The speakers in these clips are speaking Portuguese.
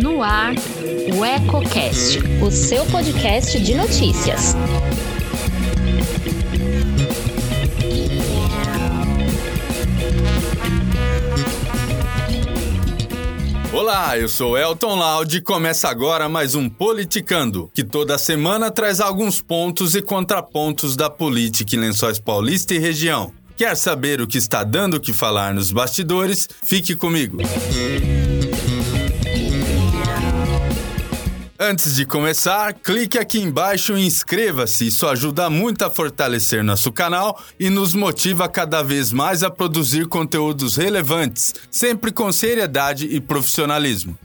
No ar, o EcoCast, o seu podcast de notícias. Olá, eu sou Elton Laude e começa agora mais um Politicando, que toda semana traz alguns pontos e contrapontos da política em Lençóis Paulista e região. Quer saber o que está dando o que falar nos bastidores? Fique comigo. Antes de começar, clique aqui embaixo e inscreva-se. Isso ajuda muito a fortalecer nosso canal e nos motiva cada vez mais a produzir conteúdos relevantes, sempre com seriedade e profissionalismo.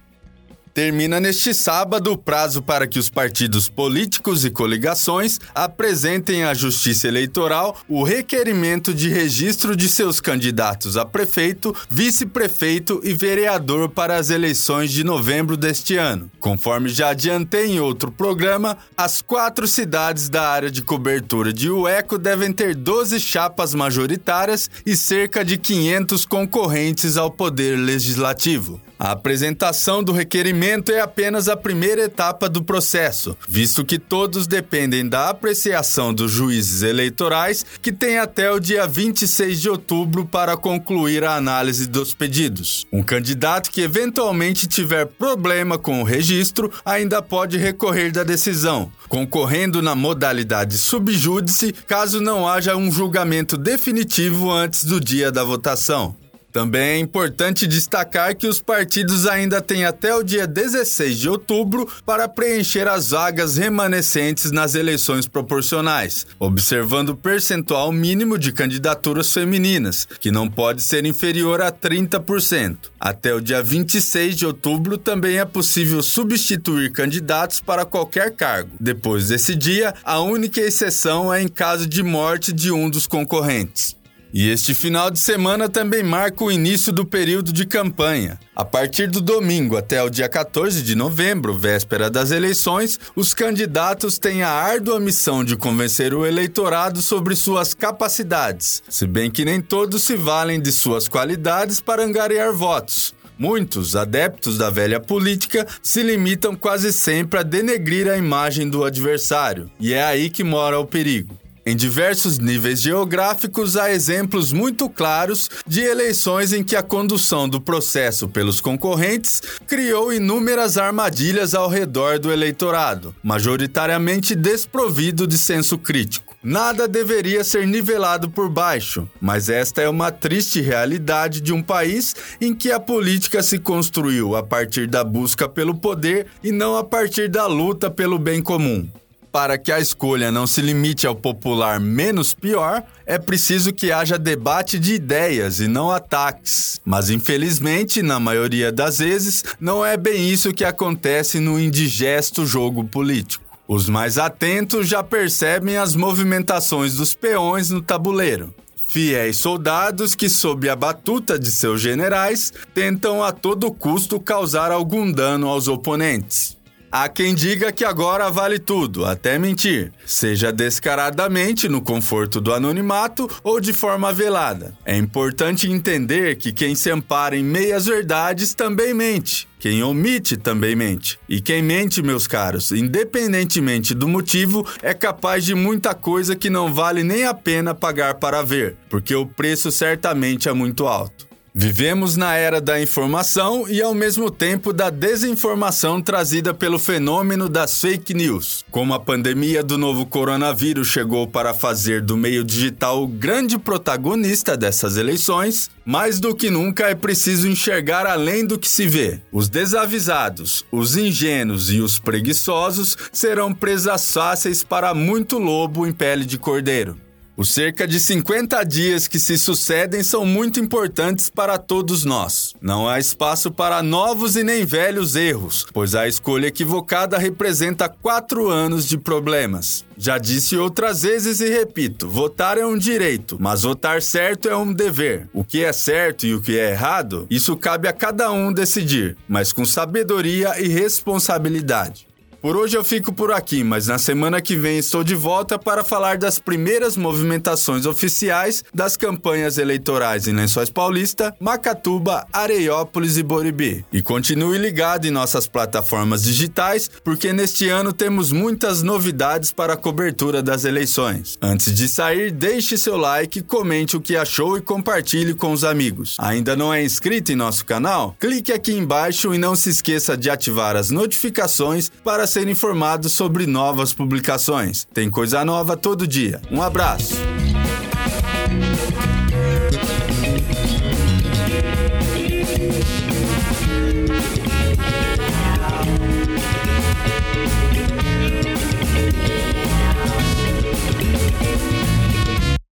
Termina neste sábado o prazo para que os partidos políticos e coligações apresentem à Justiça Eleitoral o requerimento de registro de seus candidatos a prefeito, vice-prefeito e vereador para as eleições de novembro deste ano. Conforme já adiantei em outro programa, as quatro cidades da área de cobertura de UECO devem ter 12 chapas majoritárias e cerca de 500 concorrentes ao poder legislativo. A apresentação do requerimento é apenas a primeira etapa do processo, visto que todos dependem da apreciação dos juízes eleitorais, que têm até o dia 26 de outubro para concluir a análise dos pedidos. Um candidato que eventualmente tiver problema com o registro ainda pode recorrer da decisão, concorrendo na modalidade subjúdice caso não haja um julgamento definitivo antes do dia da votação. Também é importante destacar que os partidos ainda têm até o dia 16 de outubro para preencher as vagas remanescentes nas eleições proporcionais, observando o percentual mínimo de candidaturas femininas, que não pode ser inferior a 30%. Até o dia 26 de outubro também é possível substituir candidatos para qualquer cargo. Depois desse dia, a única exceção é em caso de morte de um dos concorrentes. E este final de semana também marca o início do período de campanha. A partir do domingo até o dia 14 de novembro, véspera das eleições, os candidatos têm a árdua missão de convencer o eleitorado sobre suas capacidades, se bem que nem todos se valem de suas qualidades para angariar votos. Muitos adeptos da velha política se limitam quase sempre a denegrir a imagem do adversário, e é aí que mora o perigo. Em diversos níveis geográficos, há exemplos muito claros de eleições em que a condução do processo pelos concorrentes criou inúmeras armadilhas ao redor do eleitorado, majoritariamente desprovido de senso crítico. Nada deveria ser nivelado por baixo, mas esta é uma triste realidade de um país em que a política se construiu a partir da busca pelo poder e não a partir da luta pelo bem comum. Para que a escolha não se limite ao popular menos pior, é preciso que haja debate de ideias e não ataques. Mas infelizmente, na maioria das vezes, não é bem isso que acontece no indigesto jogo político. Os mais atentos já percebem as movimentações dos peões no tabuleiro. Fiéis soldados que, sob a batuta de seus generais, tentam a todo custo causar algum dano aos oponentes. Há quem diga que agora vale tudo, até mentir, seja descaradamente no conforto do anonimato ou de forma velada. É importante entender que quem se ampara em meias verdades também mente. Quem omite também mente. E quem mente, meus caros, independentemente do motivo, é capaz de muita coisa que não vale nem a pena pagar para ver, porque o preço certamente é muito alto. Vivemos na era da informação e, ao mesmo tempo, da desinformação trazida pelo fenômeno das fake news. Como a pandemia do novo coronavírus chegou para fazer do meio digital o grande protagonista dessas eleições, mais do que nunca é preciso enxergar além do que se vê. Os desavisados, os ingênuos e os preguiçosos serão presas fáceis para muito lobo em pele de cordeiro. Os cerca de 50 dias que se sucedem são muito importantes para todos nós. Não há espaço para novos e nem velhos erros, pois a escolha equivocada representa quatro anos de problemas. Já disse outras vezes e repito: votar é um direito, mas votar certo é um dever. O que é certo e o que é errado, isso cabe a cada um decidir, mas com sabedoria e responsabilidade. Por hoje eu fico por aqui, mas na semana que vem estou de volta para falar das primeiras movimentações oficiais das campanhas eleitorais em Lençóis Paulista, Macatuba, Areiópolis e Boribi. E continue ligado em nossas plataformas digitais, porque neste ano temos muitas novidades para a cobertura das eleições. Antes de sair, deixe seu like, comente o que achou e compartilhe com os amigos. Ainda não é inscrito em nosso canal? Clique aqui embaixo e não se esqueça de ativar as notificações para ser informado sobre novas publicações. Tem coisa nova todo dia. Um abraço!